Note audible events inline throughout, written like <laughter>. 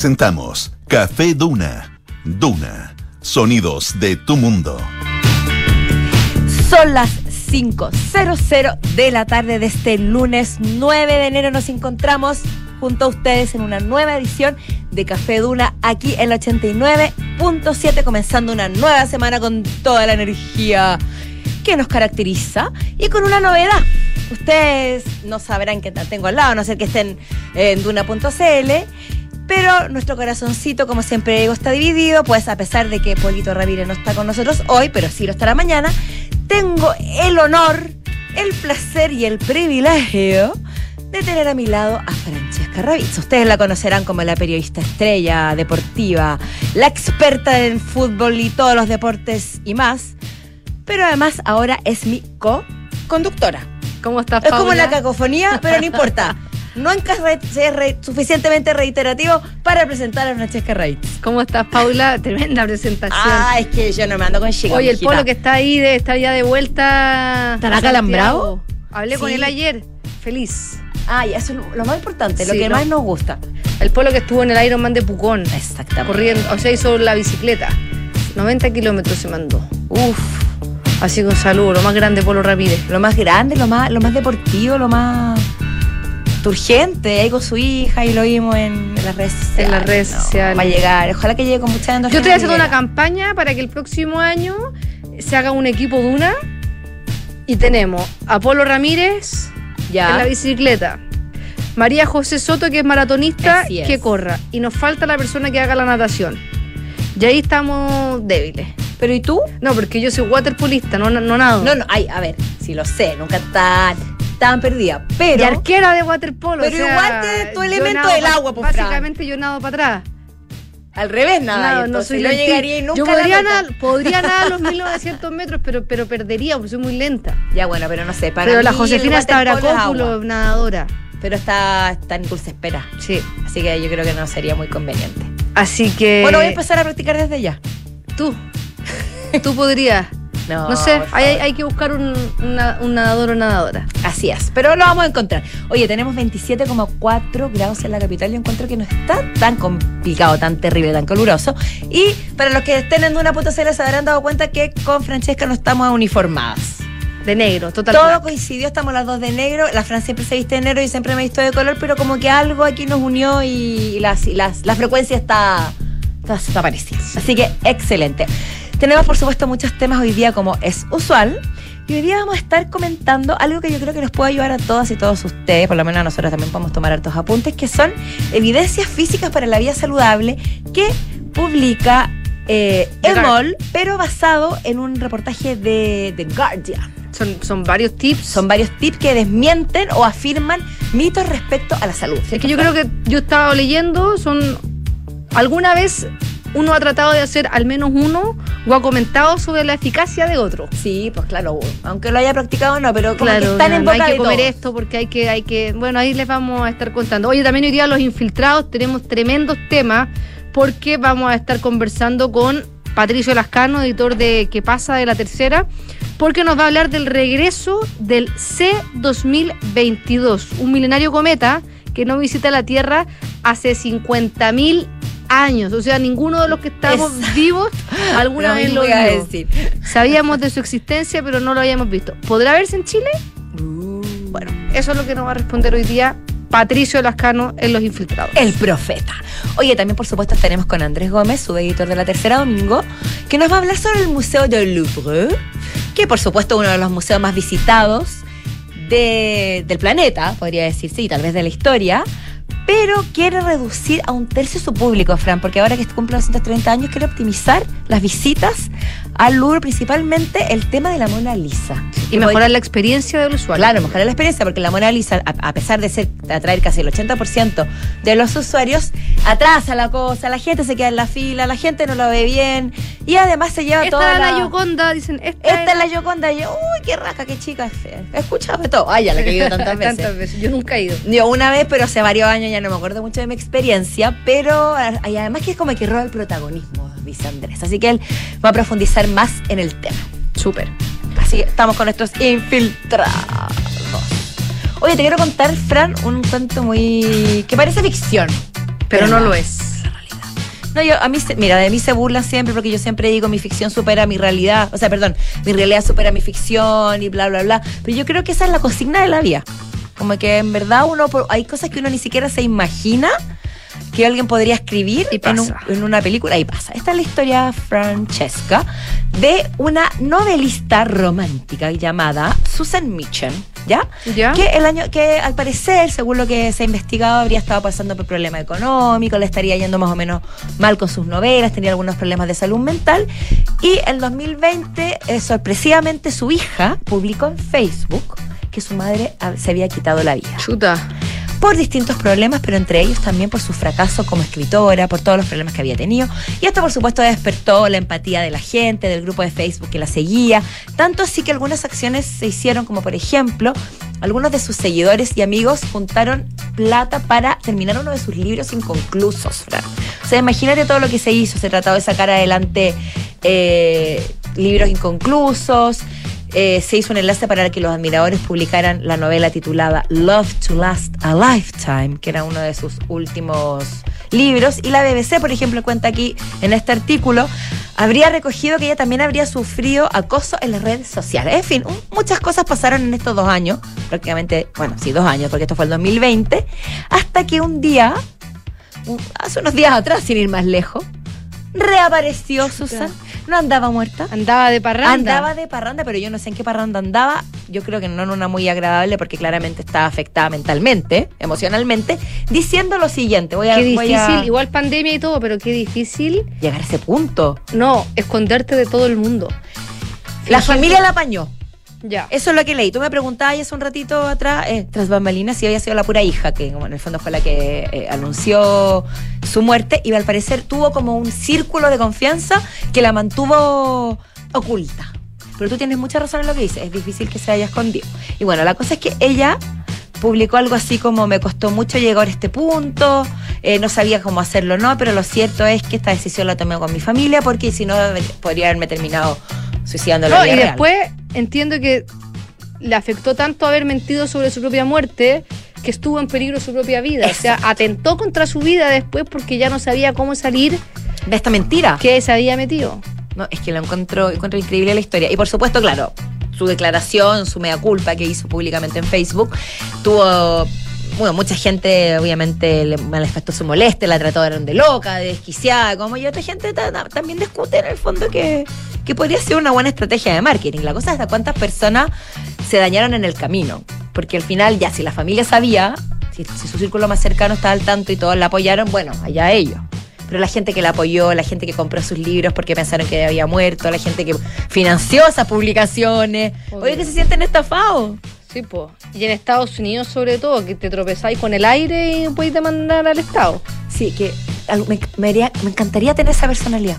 Presentamos Café Duna. Duna. Sonidos de tu mundo. Son las 5.00 de la tarde de este lunes 9 de enero. Nos encontramos junto a ustedes en una nueva edición de Café Duna aquí en el 89.7, comenzando una nueva semana con toda la energía que nos caracteriza y con una novedad. Ustedes no sabrán tal tengo al lado, no ser que estén en duna.cl. Pero nuestro corazoncito, como siempre digo, está dividido, pues a pesar de que Polito Ramírez no está con nosotros hoy, pero sí lo estará mañana, tengo el honor, el placer y el privilegio de tener a mi lado a Francesca Ravizzo. Ustedes la conocerán como la periodista estrella deportiva, la experta en fútbol y todos los deportes y más. Pero además ahora es mi co-conductora. ¿Cómo estás, Es Paula? como la cacofonía, pero no importa. <laughs> No re- ser re- suficientemente reiterativo para presentar a Francesca Ravizzo. ¿Cómo estás, Paula? Tremenda presentación. Ah, es que yo no me ando con chica. Oye, el mijita. polo que está ahí de estar ya de vuelta. ¿Estará? Santiago. Hablé con él ayer. Feliz. Ah, y eso es lo- lo más importante, lo que ¿no? más nos gusta. El polo que estuvo en el Ironman de Pucón. Exactamente. Corriendo, o sea, hizo la bicicleta. 90 kilómetros se mandó. Uf, Así que un saludo, lo más grande, Polo Ramírez. lo más grande, lo más, lo más deportivo, lo más urgente. Ahí con su hija y lo vimos en, en las redes sociales. En las redes No, sociales. Va a llegar. Ojalá que llegue con mucha endorfina Yo estoy haciendo una campaña para que el próximo año se haga un equipo Duna y tenemos a Polo Ramírez Ya. en la bicicleta. María José Soto, que es maratonista, es. que corra. Y nos falta la persona que haga la natación. Y ahí estamos débiles. Pero ¿y tú? No, porque yo soy waterpolista, no, no, no nado. No, no, ay, a ver, si lo sé, nunca tan, tan perdida. Pero. y arquera de waterpolo. Pero o sea, igual tienes tu elemento del agua, pues. Básicamente yo nado para atrás. Al revés, nada. No soy no llegaría y nunca Yo la podría nadar, podría <laughs> nadar los 1900 metros, pero, pero perdería porque soy muy lenta. Ya, bueno, pero no sé. Para pero la mí Josefina el waterpolo es Stavrakopoulos, agua. nadadora. Pero está, está en dulce espera. Sí. Así que yo creo que no sería muy conveniente. Así que. Bueno, voy a empezar a practicar desde ya. Tú. Tú podrías. No, No sé, hay, hay que buscar un, una- un nadador o nadadora. Así es, pero lo vamos a encontrar. Oye, tenemos 27,4 grados en la capital. Yo encuentro que no está tan complicado, tan terrible, tan caluroso. Y para los que estén en una puta se habrán dado cuenta que con Francesca no estamos uniformadas. De negro, total. Todo black. coincidió, estamos las dos de negro. La Fran siempre se viste de negro y siempre me he visto de color, pero como que algo aquí nos unió y las, y las- la frecuencia está, está, está parecida. Así que excelente. Tenemos, por supuesto, muchos temas hoy día, como es usual. Y hoy día vamos a estar comentando algo que yo creo que nos puede ayudar a todas y todos ustedes, por lo menos a nosotros también podemos tomar hartos apuntes, que son evidencias físicas para la vida saludable que publica eh. Emol, pero basado en un reportaje de The Guardian. Son, son varios tips. Son varios tips que desmienten o afirman mitos respecto a la salud. es que yo creo que yo estaba leyendo, son. Alguna vez uno ha tratado de hacer al menos uno o ha comentado sobre la eficacia de otro. Sí, pues claro, aunque lo haya practicado no, pero como que Claro, están no, en no boca hay que comer todos. esto porque hay que, hay que. Bueno, ahí les vamos a estar contando. Oye, también hoy día los infiltrados tenemos tremendos temas porque vamos a estar conversando con Patricio Lascano, editor de ¿Qué pasa? de la tercera, porque nos va a hablar del regreso del C2022, un milenario cometa que no visita la Tierra hace 50.000 años. O sea, ninguno de los que estamos Exacto. vivos alguna vez lo vio. decir. Sabíamos de su existencia, pero no lo habíamos visto. ¿Podrá verse en Chile? Bueno, eso es lo que nos va a responder hoy día Patricio Lascano en Los Infiltrados. El profeta. Oye, también por supuesto estaremos con Andrés Gómez, su editor de la Tercera Domingo, que nos va a hablar sobre el Museo del Louvre, que por supuesto es uno de los museos más visitados de- del planeta, podría decirse, y tal vez de la historia, pero quiere reducir a un tercio su público, Fran, porque ahora que cumple los 130 años quiere optimizar las visitas al Louvre, principalmente el tema de la Mona Lisa. Y mejorar la experiencia del usuario. Claro, mejorar la experiencia, porque la Mona Lisa, a, a pesar de ser atraer casi el 80% de los usuarios, atrasa la cosa, la gente se queda en la fila, la gente no lo ve bien y además se lleva Esta toda es la la. Yoconda, dicen. Esta, Esta es la Yoconda y yo, uy, qué raja, qué chica es fea. De todo. Ay, ya la que he ido tantas <laughs> veces. Tantas veces. Yo nunca he ido. Yo una vez, pero hace varios años ya no me acuerdo mucho de mi experiencia, pero y además que es como que roba el protagonismo, dice Andrés. Así que él va a profundizar más en el tema. Súper. Así que estamos con estos infiltrados. Oye, te quiero contar, Fran, un cuento muy. que parece ficción. Pero no lo es. No, yo, a mí, se- mira, de mí se burlan siempre porque yo siempre digo mi ficción supera mi realidad. O sea, perdón, mi realidad supera mi ficción y bla, bla, bla. Pero yo creo que esa es la consigna de la vida. Como que en verdad uno, hay cosas que uno ni siquiera se imagina que alguien podría escribir Y en, un- en una película y pasa. Esta es la historia Francesca de una novelista romántica llamada Susan Mitchell, ¿ya? ¿Ya? Que el año que al parecer, según lo que se ha investigado, habría estado pasando por problemas económicos, le estaría yendo más o menos mal con sus novelas, tenía algunos problemas de salud mental y en 2020 eh, sorpresivamente su hija publicó en Facebook que su madre se había quitado la vida Chuta. Por distintos problemas, pero entre ellos también por su fracaso como escritora, por todos los problemas que había tenido. Y esto, por supuesto, despertó la empatía de la gente, del grupo de Facebook que la seguía. Tanto así que algunas acciones se hicieron, como por ejemplo, algunos de sus seguidores y amigos juntaron plata para terminar uno de sus libros inconclusos, Fran. O sea, imagínate todo lo que se hizo. Se trató de sacar adelante eh, libros inconclusos. Eh, se hizo un enlace para que los admiradores publicaran la novela titulada Love to Last a Lifetime, que era uno de sus últimos libros. Y la BBC, por ejemplo, cuenta aquí en este artículo, habría recogido que ella también habría sufrido acoso en las redes sociales. En fin, muchas cosas pasaron en estos dos años, prácticamente, bueno, sí, dos años, porque esto fue el 2020, hasta que un día, hace unos días atrás, sin ir más lejos, reapareció Susan. No andaba muerta. Andaba de parranda. Andaba de parranda, pero yo no sé en qué parranda andaba. Yo creo que no en una muy agradable porque claramente estaba afectada mentalmente, emocionalmente, diciendo lo siguiente. Voy a, Qué voy difícil, a igual pandemia y todo, pero qué difícil, llegar a ese punto. no, esconderte de todo el mundo. La familia la apañó. Ya. Eso es lo que leí. Tú me preguntabas hace un ratito atrás, eh, tras bambalinas, si había sido la pura hija, que como en el fondo fue la que eh, anunció su muerte, y al parecer tuvo como un círculo de confianza que la mantuvo oculta. Pero tú tienes mucha razón en lo que dices, es difícil que se haya escondido. Y bueno, la cosa es que ella publicó algo así como me costó mucho llegar a este punto, eh, no sabía cómo hacerlo, no, pero lo cierto es que esta decisión la tomé con mi familia porque si no podría haberme terminado suicidando en la No, vida y real. después entiendo que le afectó tanto haber mentido sobre su propia muerte que estuvo en peligro su propia vida. O sea, atentó contra su vida después porque ya no sabía cómo salir, de esta mentira. que se había metido. No, es que lo encuentro, encuentro increíble la historia. Y por supuesto, claro, su declaración, su mea culpa que hizo públicamente en Facebook, tuvo. Bueno, mucha gente obviamente le manifestó su molestia, la trataron de loca, de desquiciada, como y otra gente ta- ta- también discute en el fondo que, que podría ser una buena estrategia de marketing. La cosa es hasta cuántas personas se dañaron en el camino. Porque al final, ya si la familia sabía, si, si su círculo más cercano estaba al tanto y todos la apoyaron, bueno, allá ellos. Pero la gente que la apoyó, la gente que compró sus libros porque pensaron que había muerto, la gente que financió esas publicaciones. Obvio. Oye, que se sienten estafados. Sí, po. Y en Estados Unidos, sobre todo, que te tropezáis con el aire y podéis demandar al Estado. Sí, que me, me haría- me encantaría tener esa personalidad.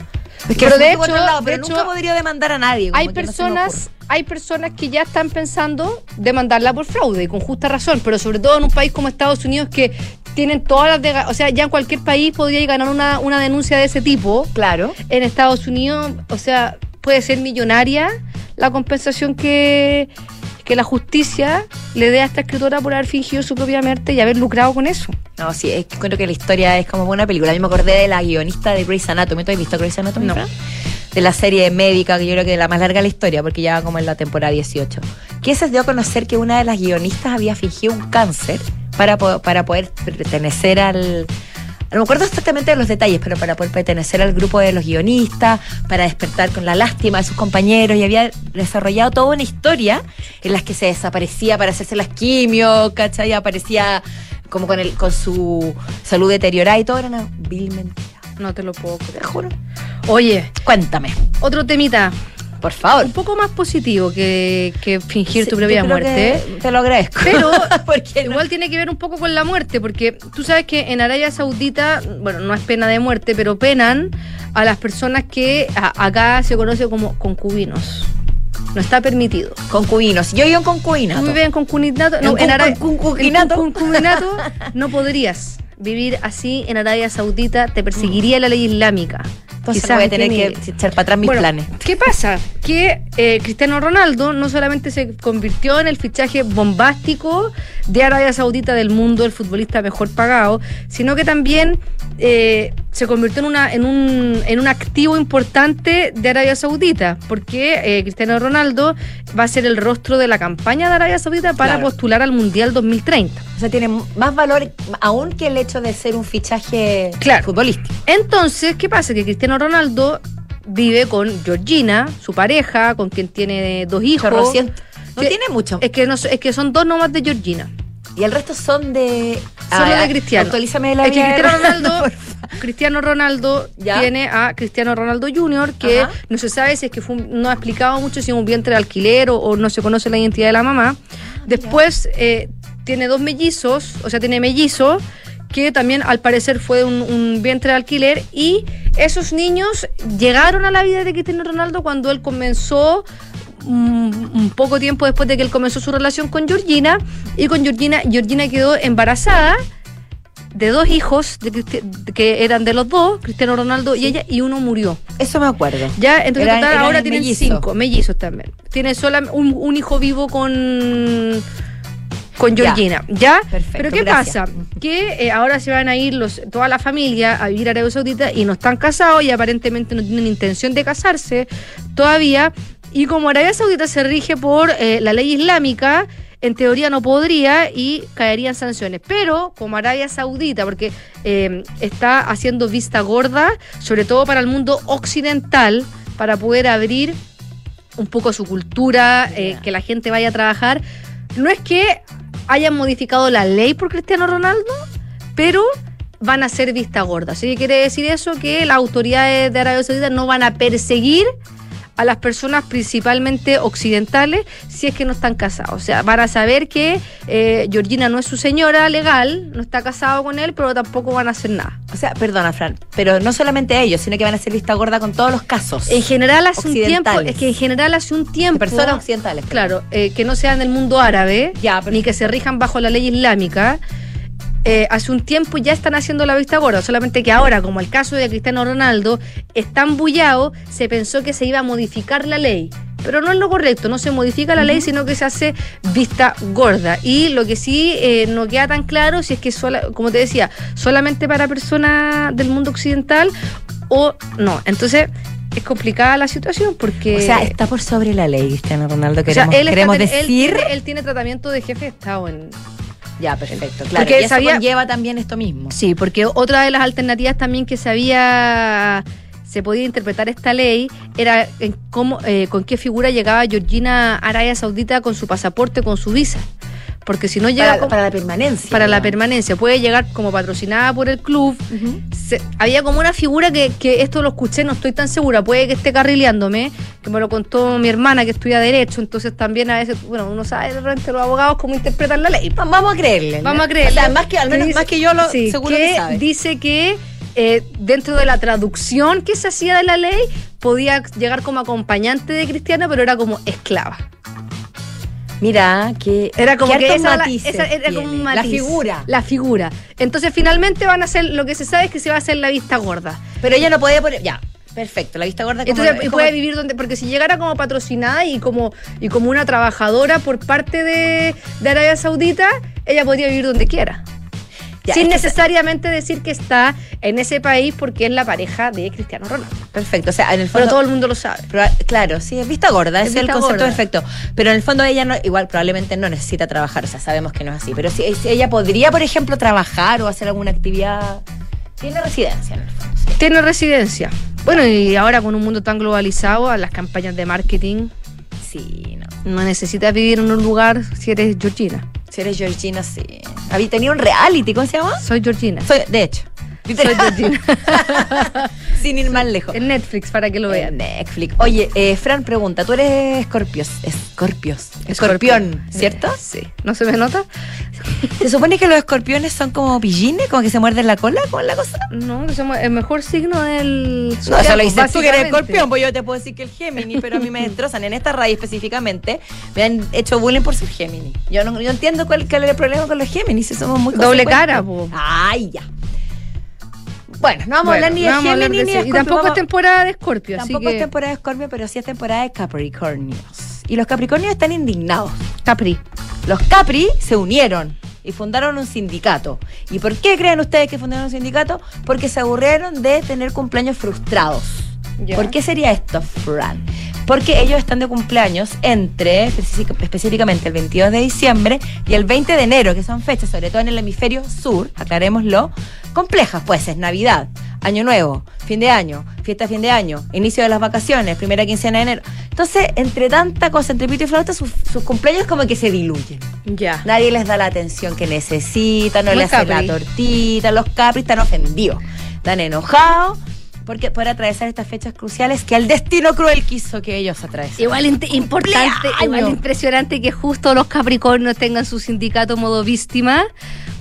Es Pero de hecho- lado, de pero hecho, nunca podría demandar a nadie. Hay no personas, hay personas que ya están pensando demandarla por fraude, y con justa razón, pero sobre todo en un país como Estados Unidos que tienen todas las de, o sea, ya en cualquier país podría ganar una, una denuncia de ese tipo. Claro. En Estados Unidos, o sea, puede ser millonaria la compensación que, que la justicia le dé a esta escritora por haber fingido su propia muerte y haber lucrado con eso. No, sí, es que encuentro que la historia es como una película. Mí me acordé de la guionista de Grey's Anatomy. ¿Tú has visto Grey's Anatomy? No. De la serie médica, que yo creo que es la más larga de la historia, porque ya va como en la temporada 18. Que se dio a conocer que una de las guionistas había fingido un cáncer para, po- para poder pertenecer al. No me acuerdo exactamente de los detalles, pero para poder pertenecer al grupo de los guionistas, para despertar con la lástima de sus compañeros, y había desarrollado toda una historia en las que se desaparecía para hacerse las quimios, ¿cachai? Aparecía como con, el, con su salud deteriorada y todo, era una vil mentira. No te lo puedo Te creer. juro. Oye, Cuéntame, otro temita, por favor. un poco más positivo que, que fingir Sí, tu propia muerte. Te lo agradezco. Pero <laughs> no- Igual tiene que ver un poco con la muerte, porque tú sabes que en Arabia Saudita, bueno, no es pena de muerte, pero penan a las personas que a- acá se conoce como concubinos. No está permitido. concubinos. Yo vivo en concubinato. Tú vives en concubinato, En no, en, con- Ara- con- concubinato. en concubinato no <laughs> podrías vivir así en Arabia Saudita, te perseguiría la ley islámica. Entonces Quizás voy a tener tiene- que echar para atrás mis Bueno, planes. ¿Qué pasa? Que eh, Cristiano Ronaldo no solamente se convirtió en el fichaje bombástico de Arabia Saudita del mundo, el futbolista mejor pagado, sino que también eh, se convirtió en, una, en, un, en un activo importante de Arabia Saudita, porque eh, Cristiano Ronaldo va a ser el rostro de la campaña de Arabia Saudita para Claro. postular al Mundial 2030. O sea, tiene más valor aún que el hecho de ser un fichaje Claro. futbolístico. Entonces, ¿qué pasa? Que Cristiano Ronaldo vive con Georgina, su pareja, con quien tiene dos hijos. No Que- tiene mucho. Es que, no, es que son dos nomás de Georgina. Y el resto son de. Solo Ah, de Cristiano. Actualízame la Es que Cristiano Ronaldo. Cristiano Ronaldo ¿Ya? tiene a Cristiano Ronaldo Jr., que Ajá. no se sabe si es que fue un- no ha explicado mucho si es un vientre de alquiler o, o no se conoce la identidad de la mamá. Después eh, tiene dos mellizos, o sea, tiene mellizos que también al parecer fue un, un vientre de alquiler y esos niños llegaron a la vida de Cristiano Ronaldo cuando él comenzó un, un poco tiempo después de que él comenzó su relación con Georgina y con Georgina Georgina quedó embarazada de dos hijos de Cristi- que eran de los dos, Cristiano Ronaldo y ella, y uno murió. Eso me acuerdo. Ya, entonces Eran- total, eran ahora tienen mellizos. cinco, mellizos también. Tiene solo un, un hijo vivo con con. Georgina, ¿ya? Perfecto, Pero ¿qué gracias. pasa? Que eh, ahora se van a ir los, toda la familia a vivir a Arabia Saudita y no están casados y aparentemente no tienen intención de casarse todavía. Y como Arabia Saudita se rige por eh, la ley islámica, en teoría no podría y caerían sanciones. Pero como Arabia Saudita, porque eh, está haciendo vista gorda, sobre todo para el mundo occidental, para poder abrir un poco su cultura, eh, que la gente vaya a trabajar. No es que hayan modificado la ley por Cristiano Ronaldo, pero van a ser vista gorda. Así que quiere decir eso que las autoridades de Arabia Saudita no van a perseguir a las personas principalmente occidentales si es que no están casados. O sea, van a saber que eh, Georgina no es su señora legal, no está casado con él, pero tampoco van a hacer nada. O sea, perdona, Fran, pero no solamente ellos, sino que van a ser vista gorda con todos los casos. En general hace un tiempo, es que en general hace un tiempo... personas occidentales. Claro, eh, que no sean del mundo árabe, Ya, pero- ni que se rijan bajo la ley islámica. Eh, hace un tiempo ya están haciendo la vista gorda, solamente que ahora, como el caso de Cristiano Ronaldo, es tan bullado, se pensó que se iba a modificar la ley. Pero no es lo correcto, no se modifica la ley, sino que se hace vista gorda. Y lo que sí eh, no queda tan claro si es que, sola- como te decía, solamente para personas del mundo occidental o no. Entonces, es complicada la situación porque... O sea, está por sobre la ley, Cristiano Ronaldo. O sea, Queremos, él, está- queremos él decir. tiene- él tiene tratamiento de jefe de Estado en, Ya, perfecto. Claro, Porque y eso sabía- conlleva también esto mismo. Sí, porque otra de las alternativas también que se había se podía interpretar esta ley era en cómo, eh, con qué figura llegaba Georgina a Arabia Saudita con su pasaporte, con su visa. Porque si no llega Para, la permanencia. para la permanencia, puede llegar como patrocinada por el club. Se- había como una figura que, que esto lo escuché, no estoy tan segura, puede que esté carrileándome, que me lo contó mi hermana que estudia Derecho, entonces también a veces, bueno, uno sabe de repente los abogados cómo interpretan la ley. Va- Vamos a creerle. ¿no? Vamos a creerle. O sea, más que, al menos dice- más que yo lo sí, seguro que que sabe. dice que eh, dentro de la traducción que se hacía de la ley podía llegar como acompañante de Cristiano, pero era como esclava. Mira, que Era como que esa, era- matices esa era como un matiz. La figura. La figura. Entonces finalmente van a hacer, lo que se sabe es que se va a hacer la vista gorda. Pero ella no puede poner. Ya, perfecto. La vista gorda Entonces como- puede vivir donde, porque si llegara como patrocinada y como, y como una trabajadora por parte de, de Arabia Saudita, ella podría vivir donde quiera. Ya, sin necesariamente decir que está en ese país porque es la pareja de Cristiano Ronaldo. Perfecto. O sea, en el Pero fondo. todo el mundo lo sabe. Claro, sí, es vista gorda, Es es, el concepto gorda. perfecto. Pero en el fondo ella no, igual probablemente no necesita trabajar, o sea, sabemos que no es así. Pero si, si ella podría, por ejemplo, trabajar o hacer alguna actividad, tiene residencia en el fondo. sí. Tiene residencia. Bueno, y ahora con un mundo tan globalizado, las campañas de marketing, Sí, no. no necesitas vivir en un lugar si eres Georgina. Si eres Georgina, sí. Había tenido un reality, ¿cómo se llama? Soy Georgina. Soy, de hecho. Soy Georgina. <laughs> Sin ir más lejos. en Netflix para que lo En vean. Netflix. Oye, eh, Fran pregunta, tú eres escorpios, escorpios, escorpión, ¿cierto? Eh, Sí. ¿No se me nota? ¿Se supone que los escorpiones son como pillines, como que se muerden la cola con la cosa? No, el mejor signo del. No, eso lo dices tú que eres escorpión, pues yo te puedo decir que el Géminis, pero a mí me <laughs> destrozan. En esta radio específicamente me han hecho bullying por ser Géminis. Yo no yo entiendo cuál, cuál es el problema con los Géminis, somos muy Doble cara, po. Ay, ya. Bueno, no vamos a hablar ni de no Géminis ni de ese- Y tampoco es temporada de Escorpio, así Tampoco que... es temporada de Escorpio, pero sí es temporada de Capricornios. Y los Capricornios están indignados. Capri. Los Capri se unieron y fundaron un sindicato. ¿Y por qué creen ustedes que fundaron un sindicato? Porque se aburrieron de tener cumpleaños frustrados. ¿Por qué sería esto, Fran? Porque ellos están de cumpleaños entre, específic- específicamente el 22 de diciembre y el 20 de enero, que son fechas, sobre todo en el hemisferio sur, aclarémoslo, complejas, pues es Navidad, Año Nuevo, fin de año, fiesta de fin de año, inicio de las vacaciones, primera quincena de enero. Entonces, entre tanta cosa, entre pito y flauta, sus, sus cumpleaños como que se diluyen. Ya. Nadie les da la atención que necesitan, no les hace la tortita, los capri están ofendidos, están enojados porque por atravesar estas fechas cruciales que el destino cruel quiso que ellos atravesaran. Igual importante, igual impresionante que justo los Capricornios tengan su sindicato modo víctima,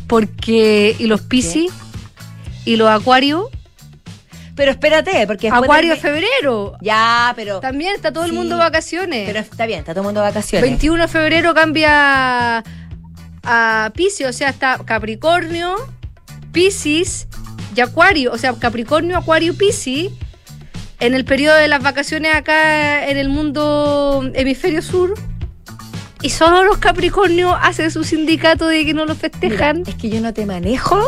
porque y los Piscis y los Acuarios, Pero espérate, porque Acuario de febrero. Ya, pero También está todo el mundo de vacaciones. pero está bien, está todo el mundo de vacaciones. 21 de febrero cambia a Piscis, o sea, está Capricornio, Piscis y Acuario, o sea, Capricornio, Acuario, Piscis. En el periodo de las vacaciones acá en el mundo hemisferio sur. Y solo los Capricornios hacen su sindicato de que no lo Mira, festejan. es que yo no te manejo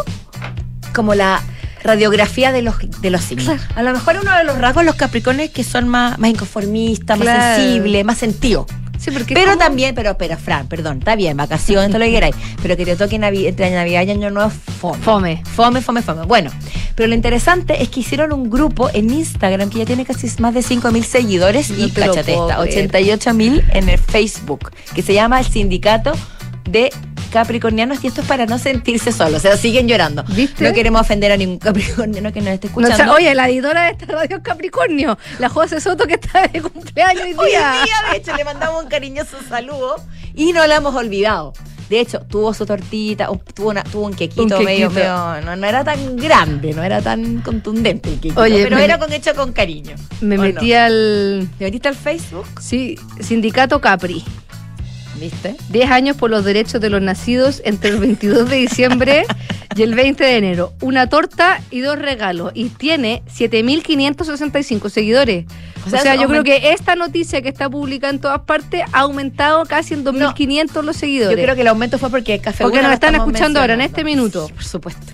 como la radiografía de los, de los signos. Claro. A lo mejor uno de los rasgos los capricornios es que son más, más inconformistas, más sensibles, más sentidos. Sí, porque Pero como- también, pero, pero, Fran, perdón, está bien, vacaciones, todo lo que queráis. Pero que te toque Navi- entre Navidad y Año Nuevo, fome. Fome. Fome, fome, fome. Bueno, pero lo interesante es que hicieron un grupo en Instagram que ya tiene casi más de 5 mil seguidores No y, te lo cáchate puedo esta, creer. 88 mil en el Facebook, que se llama el Sindicato de Capricornianos y esto es para no sentirse solos, o sea, siguen llorando. ¿Viste? No queremos ofender a ningún <laughs> capricorniano que nos esté No, o escuchando. sea, oye, la editora de esta radio es Capricornio, la José Soto que está de cumpleaños hoy Hoy día. día, de hecho, le mandamos un cariñoso saludo y no la hemos olvidado. De hecho, tuvo su tortita, tuvo, una, tuvo un quequito, Un quequito. medio, medio no, no era tan grande, no era tan contundente el quequito, Oye, pero me- era con hecho con cariño. Me ¿O metí no? al ¿Te metiste al Facebook? sí, Sindicato Capri. ¿Viste? 10 años por los derechos de los nacidos entre el 22 de diciembre y el 20 de enero. Una torta y dos regalos. Y tiene 7.565 seguidores. O O sea, sea, yo creo que esta noticia que está publicada en todas partes ha aumentado casi en 2.500 los Yo seguidores. creo que el aumento fue porque Café Porque nos están escuchando ahora, en este minuto. Sí, por supuesto.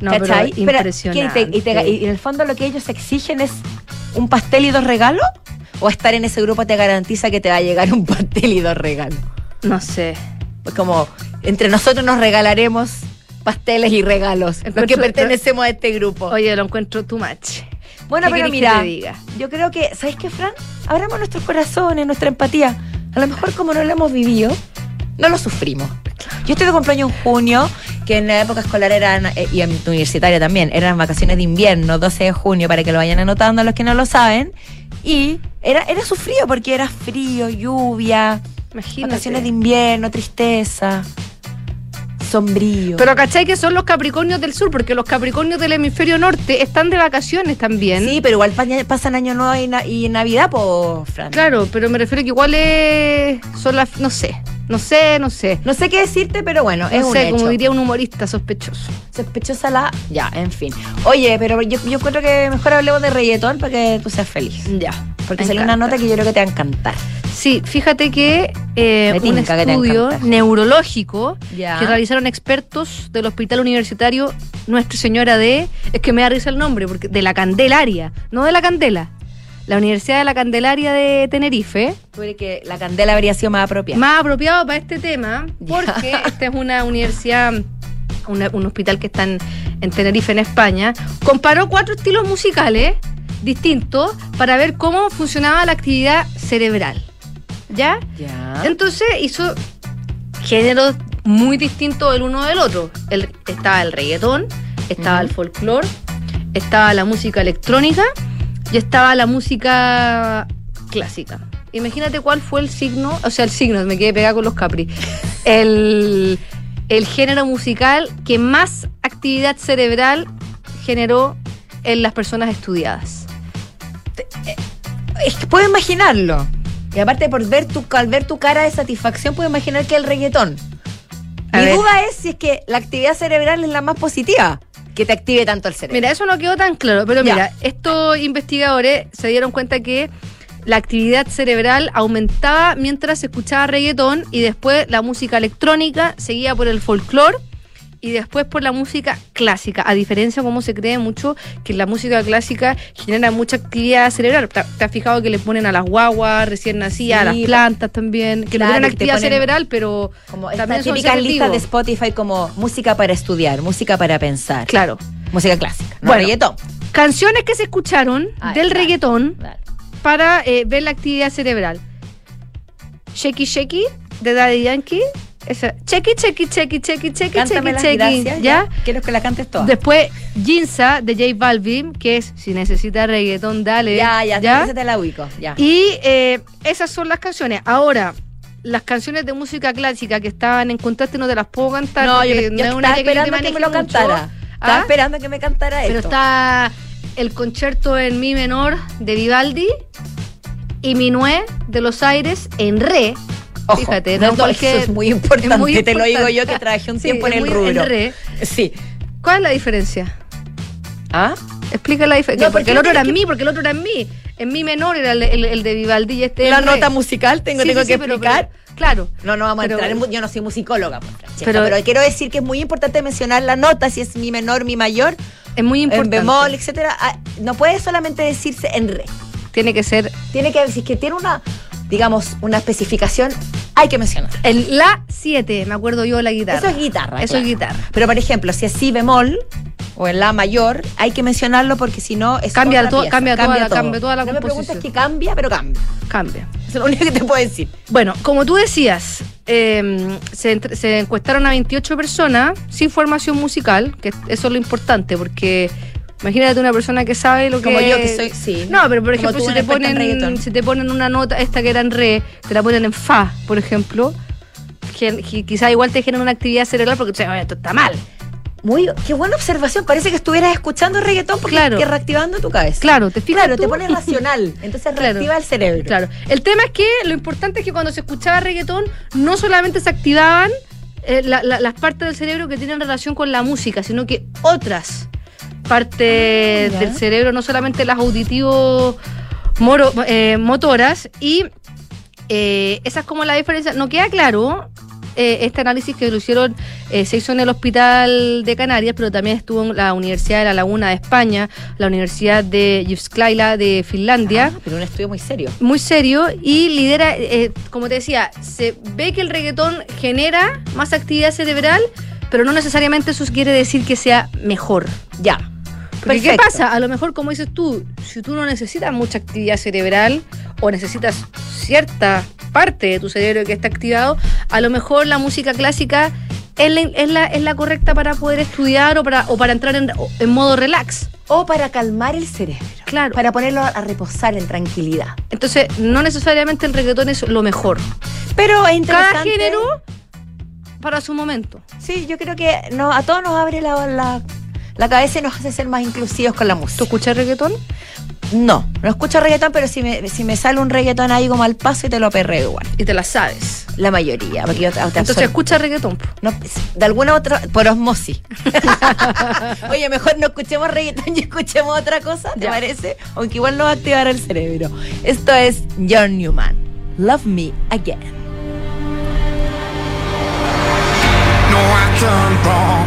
no, ¿Cachai? pero impresionante. ¿qué te- y, te- y en el fondo lo que ellos exigen es un pastel y dos regalos? ¿O estar en ese grupo te garantiza que te va a llegar un pastel y dos regalos? No sé. Pues como entre nosotros nos regalaremos pasteles y regalos, los que Encuentro- pertenecemos a este grupo. Oye, lo encuentro too much. bueno, ¿qué pero mira, diga? yo creo que, ¿sabes qué, Fran? Abramos nuestros corazones, nuestra empatía. A lo mejor como no lo hemos vivido, no lo sufrimos. Yo estoy de cumpleaños en junio, que en la época escolar eran, eh, y en universitaria también, eran vacaciones de invierno, 12 de junio, para que lo vayan anotando los que no lo saben. Y era, era sufrido porque era frío, lluvia, Imagínate. vacaciones de invierno, tristeza, sombrío. Pero ¿cachai que son los Capricornios del sur? Porque los Capricornios del hemisferio norte están de vacaciones también. Sí, pero igual pa- pasan año nuevo y, na- y Navidad, por Fran. Claro, pero me refiero que igual es, son las... No sé, no sé, no sé. No sé qué decirte, pero bueno, es No un sé, hecho. como diría un humorista sospechoso. Sospechosa la. Ya, en fin. Oye, pero yo, yo creo que mejor hablemos de reggaetón para que tú seas feliz. Ya. Porque salió una nota que yo creo que te va a encantar. Sí, fíjate que eh, un que estudio neurológico Ya. que realizaron expertos del Hospital Universitario Nuestra Señora de... Es que me da risa el nombre, porque de la Candelaria, no de la Candela. La Universidad de la Candelaria de Tenerife. Que la candela habría sido más apropiada. Más apropiado para este tema, <laughs> porque esta es una universidad, una- un hospital que está en, en Tenerife, en España. Comparó cuatro estilos musicales distintos para ver cómo funcionaba la actividad cerebral. ¿Ya? ya. Entonces hizo géneros muy distintos el uno del otro. El- estaba el reggaetón, estaba el folclore, estaba la música electrónica y estaba la música clásica. Imagínate cuál fue el signo, o sea, el signo, me quedé pegada con los capri. El, el género musical que más actividad cerebral generó en las personas estudiadas. Es que puedo imaginarlo. Y aparte, por ver tu, al ver tu cara de satisfacción, puedo imaginar que el reggaetón. A Mi ver. duda es si es que la actividad cerebral es la más positiva. Que te active tanto el cerebro. Mira, eso no quedó tan claro, pero Ya. mira, estos investigadores se dieron cuenta que la actividad cerebral aumentaba mientras se escuchaba reggaetón y después la música electrónica seguía por el folclore y después por la música clásica, a diferencia como se cree mucho que la música clásica genera mucha actividad cerebral. ¿Te, te has fijado que le ponen a las guaguas recién nacidas, a las plantas también, que claro, que te actividad ponen cerebral, pero como también estas son típicas listas de. Spotify como música para estudiar, música para pensar, Claro. música clásica, no Bueno. reggaetón. Canciones que se escucharon Ay, del reggaetón Dale. para eh, ver la actividad cerebral. Shaky Shaky de Daddy Yankee. Checky, checky, checky, Cántamelas, checky, checky. gracias. ¿Ya? Quiero que la cantes toda. Después Ginza de J Balvin, que es Si necesitas reggaetón, dale. ya, ya, ya. te la ubico. Ya. Y eh, esas son las canciones. Ahora, las canciones de música clásica que estaban en contraste no te las puedo cantar. no, yo, no es una estaba área que esperando que me lo mucho. cantara. Estaba ¿Ah? esperando que me cantara Pero esto. está el concierto en mi menor de Vivaldi y Minué de los Aires en re. Ojo, Fíjate, no, eso es muy importante, es muy te lo digo yo que trabajé un Sí, tiempo en el rubro. en re. Sí. ¿Cuál es la diferencia? ¿Ah? Explica la diferencia. No, porque porque el otro era en que- mi, porque el otro era en mi. En mi menor era el, el- el de Vivaldi y este La re. nota musical tengo, Sí, tengo sí, que pero- explicar. pero- claro. No, no vamos Pero- a entrar Yo no soy musicóloga, pues, Pero- pero, quiero decir que es muy importante mencionar la nota, si es mi menor, mi mayor, Es muy en importante. bemol, etcétera. Ah, No puede solamente decirse en re. Tiene que ser Tiene que decir que tiene una, digamos, una especificación, hay que mencionar. el La 7, me acuerdo yo de la guitarra. Eso es guitarra. Eso claro. es guitarra. Pero, por ejemplo, si es si bemol o en la mayor, hay que mencionarlo porque si no es Cambia otra to- pieza, cambia toda la- todo. cambia toda la No me composición. preguntes que cambia, pero cambia. Cambia. Eso es lo único que te puedo decir. Bueno, como tú decías, eh, se, se encuestaron a 28 personas sin formación musical, que eso es lo importante, porque imagínate una persona que sabe lo que Como yo que soy, sí. No, pero por ejemplo, si te, ponen, si te ponen una nota, esta que era en re, te la ponen en fa, por ejemplo, que, que quizá igual te genera una actividad cerebral porque tú sabes, "Oye, esto está mal. Muy, qué buena observación. Parece que estuvieras escuchando reggaetón porque Claro. que reactivando tu cabeza. Claro, te fijas Claro, tú? te pones racional. <laughs> Entonces Claro. reactiva el cerebro. Claro. El tema es que lo importante es que cuando se escuchaba reggaetón, no solamente se activaban eh, la- la- las partes del cerebro que tienen relación con la música, sino que otras partes Ah, ya. del cerebro, no solamente las auditivos moro- eh, motoras, y eh, esa es como la diferencia. No queda claro. eh, este análisis que lo hicieron eh, se hizo en el Hospital de Canarias, pero también estuvo en la Universidad de La Laguna de España, la Universidad de Jyväskylä de Finlandia Ah, pero un estudio muy serio. muy serio y lidera, eh, como te decía, se ve que el reggaetón genera más actividad cerebral, pero no necesariamente eso quiere decir que sea mejor. Ya. Porque ¿qué Perfecto. pasa? A lo mejor, como dices tú, si tú no necesitas mucha actividad cerebral o necesitas cierta parte de tu cerebro que está activado, a lo mejor la música clásica es la, es la, es la correcta para poder estudiar o para, o para entrar en, en modo relax. O para calmar el cerebro. Claro. Para ponerlo a reposar en tranquilidad. Entonces, no necesariamente el reggaetón es lo mejor. Pero es Cada género para su momento. Sí, yo creo que no, a todos nos abre la, la, la cabeza y nos hace ser más inclusivos con la ¿Tú música. escuchas reggaetón? No, no escucho reggaetón, pero si me, si me sale un reggaetón ahí como al paso y te lo perreo igual. Y te la sabes. La mayoría. Porque yo te, te Entonces absorbo. escucha reggaetón. No, de alguna otra, por osmosis. <laughs> Oye, mejor no escuchemos reggaetón y escuchemos otra cosa, ¿te Ya. parece? Aunque igual nos va a activar el cerebro. Esto es John Newman. Love Me Again. No, I turned wrong,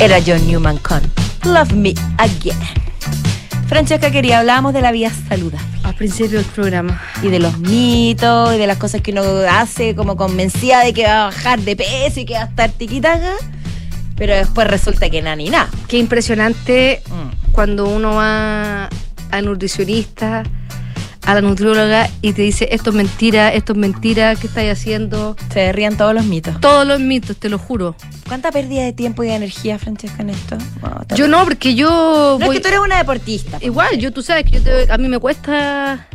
Era John Newman con Love Me Again. Francesca quería, hablábamos de la vida saludable Al principio del programa. y de los mitos y de las cosas que uno hace como convencida de que va a bajar de peso y que va a estar tiquitaca, pero después resulta que nada ni nada. Qué impresionante Mm. cuando uno va al nutricionista, a la nutrióloga y te dice esto es mentira, esto es mentira, ¿qué estáis haciendo? Se derrían todos los mitos. Todos los mitos, te lo juro. ¿Cuánta pérdida de tiempo y de energía, Francesca, en esto? No, Yo no, porque yo No voy- es que tú eres una deportista. Igual, yo tú sabes que yo te- a mí me cuesta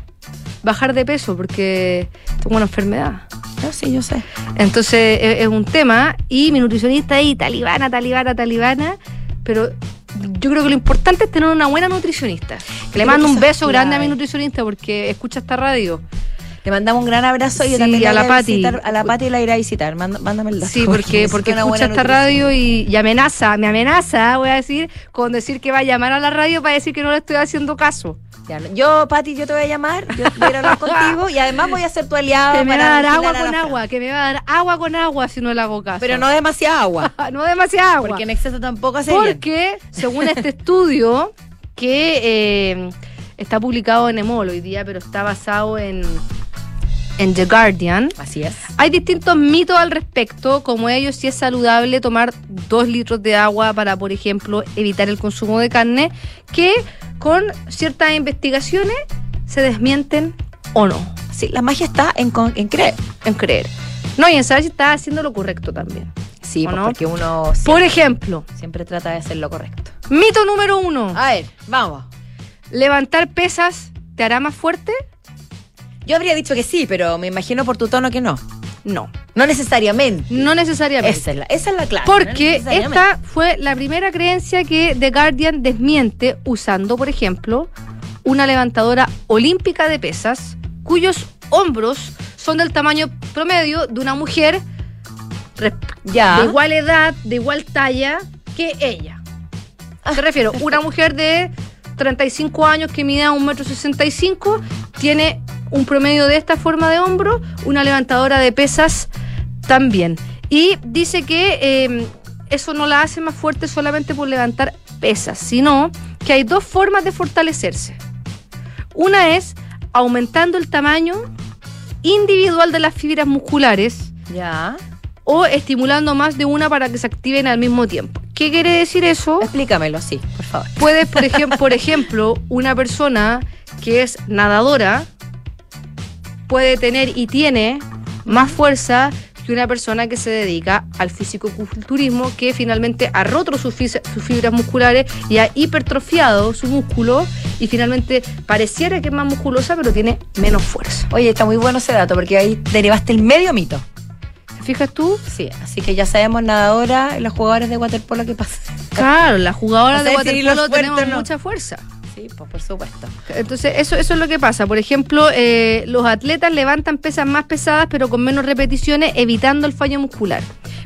bajar de peso porque tengo una enfermedad. No, sí, yo sé. Entonces es, es un tema y mi nutricionista ahí, talibana, talibana, talibana, pero yo creo que lo importante es tener una buena nutricionista. Que le mando un eso es beso grande a mi nutricionista porque escucha esta radio. Le mandamos un gran abrazo y yo Sí, también a la Pati. visitar- A la Pati la iré a visitar. Mándame el dato. Sí, porque, porque escucha buena esta nutrición. radio y, y amenaza, me amenaza, voy a decir, con decir que va a llamar a la radio para decir que no le estoy haciendo caso. Ya, yo, Pati, yo te voy a llamar, yo voy a hablar contigo y además voy a ser tu aliado. <laughs> que me va a dar agua a con Fran. agua, que me va a dar agua con agua si no le hago caso. Pero no demasiada agua. <laughs> no demasiada agua. Porque en exceso tampoco hace bien. Porque, según este estudio, que eh, está publicado en Emol hoy día, pero está basado en, en The Guardian, Así es. hay distintos mitos al respecto, como ellos si es saludable tomar dos litros de agua para, por ejemplo, evitar el consumo de carne, que con ciertas investigaciones se desmienten o no, Sí, la magia está en, con- en creer. en creer. No, y en saber si estás haciendo lo correcto también. Sí, ¿O pues, no? porque uno Por siempre, ejemplo, siempre trata de hacer lo correcto. mito número uno. A ver, vamos. ¿Levantar pesas te hará más fuerte? Yo habría dicho que sí, pero me imagino por tu tono que no. No, No necesariamente. no necesariamente. Esa es la, esa es la clave. Porque esta fue la primera creencia que The Guardian desmiente usando, por ejemplo, una levantadora olímpica de pesas cuyos hombros son del tamaño promedio de una mujer Ya. de igual edad, de igual talla que ella. Me <laughs> refiero, una mujer de 35 años que mide un metro 65 tiene un promedio de esta forma de hombro, una levantadora de pesas también. Y dice que eh, eso no la hace más fuerte solamente por levantar pesas, sino que hay dos formas de fortalecerse. Una es aumentando el tamaño individual de las fibras musculares Ya. o estimulando más de una para que se activen al mismo tiempo. ¿Qué quiere decir eso? Explícamelo, sí, por favor. Puedes, por ejemplo, <laughs> por ejemplo, una persona que es nadadora puede tener y tiene más fuerza que una persona que se dedica al físico-culturismo, que finalmente ha roto sus, fibras musculares y ha hipertrofiado su músculo y finalmente pareciera que es más musculosa, pero tiene menos fuerza. Oye, está muy bueno ese dato porque ahí derivaste el medio mito. ¿Te fijas tú? Sí, así que ya sabemos nadadora y los jugadores de waterpolo qué pasa. Claro, las jugadoras de waterpolo tenemos no. mucha fuerza. Sí, pues por supuesto. Entonces, eso, eso es lo que pasa. Por ejemplo, eh, los atletas levantan pesas más pesadas, pero con menos repeticiones, evitando el fallo muscular.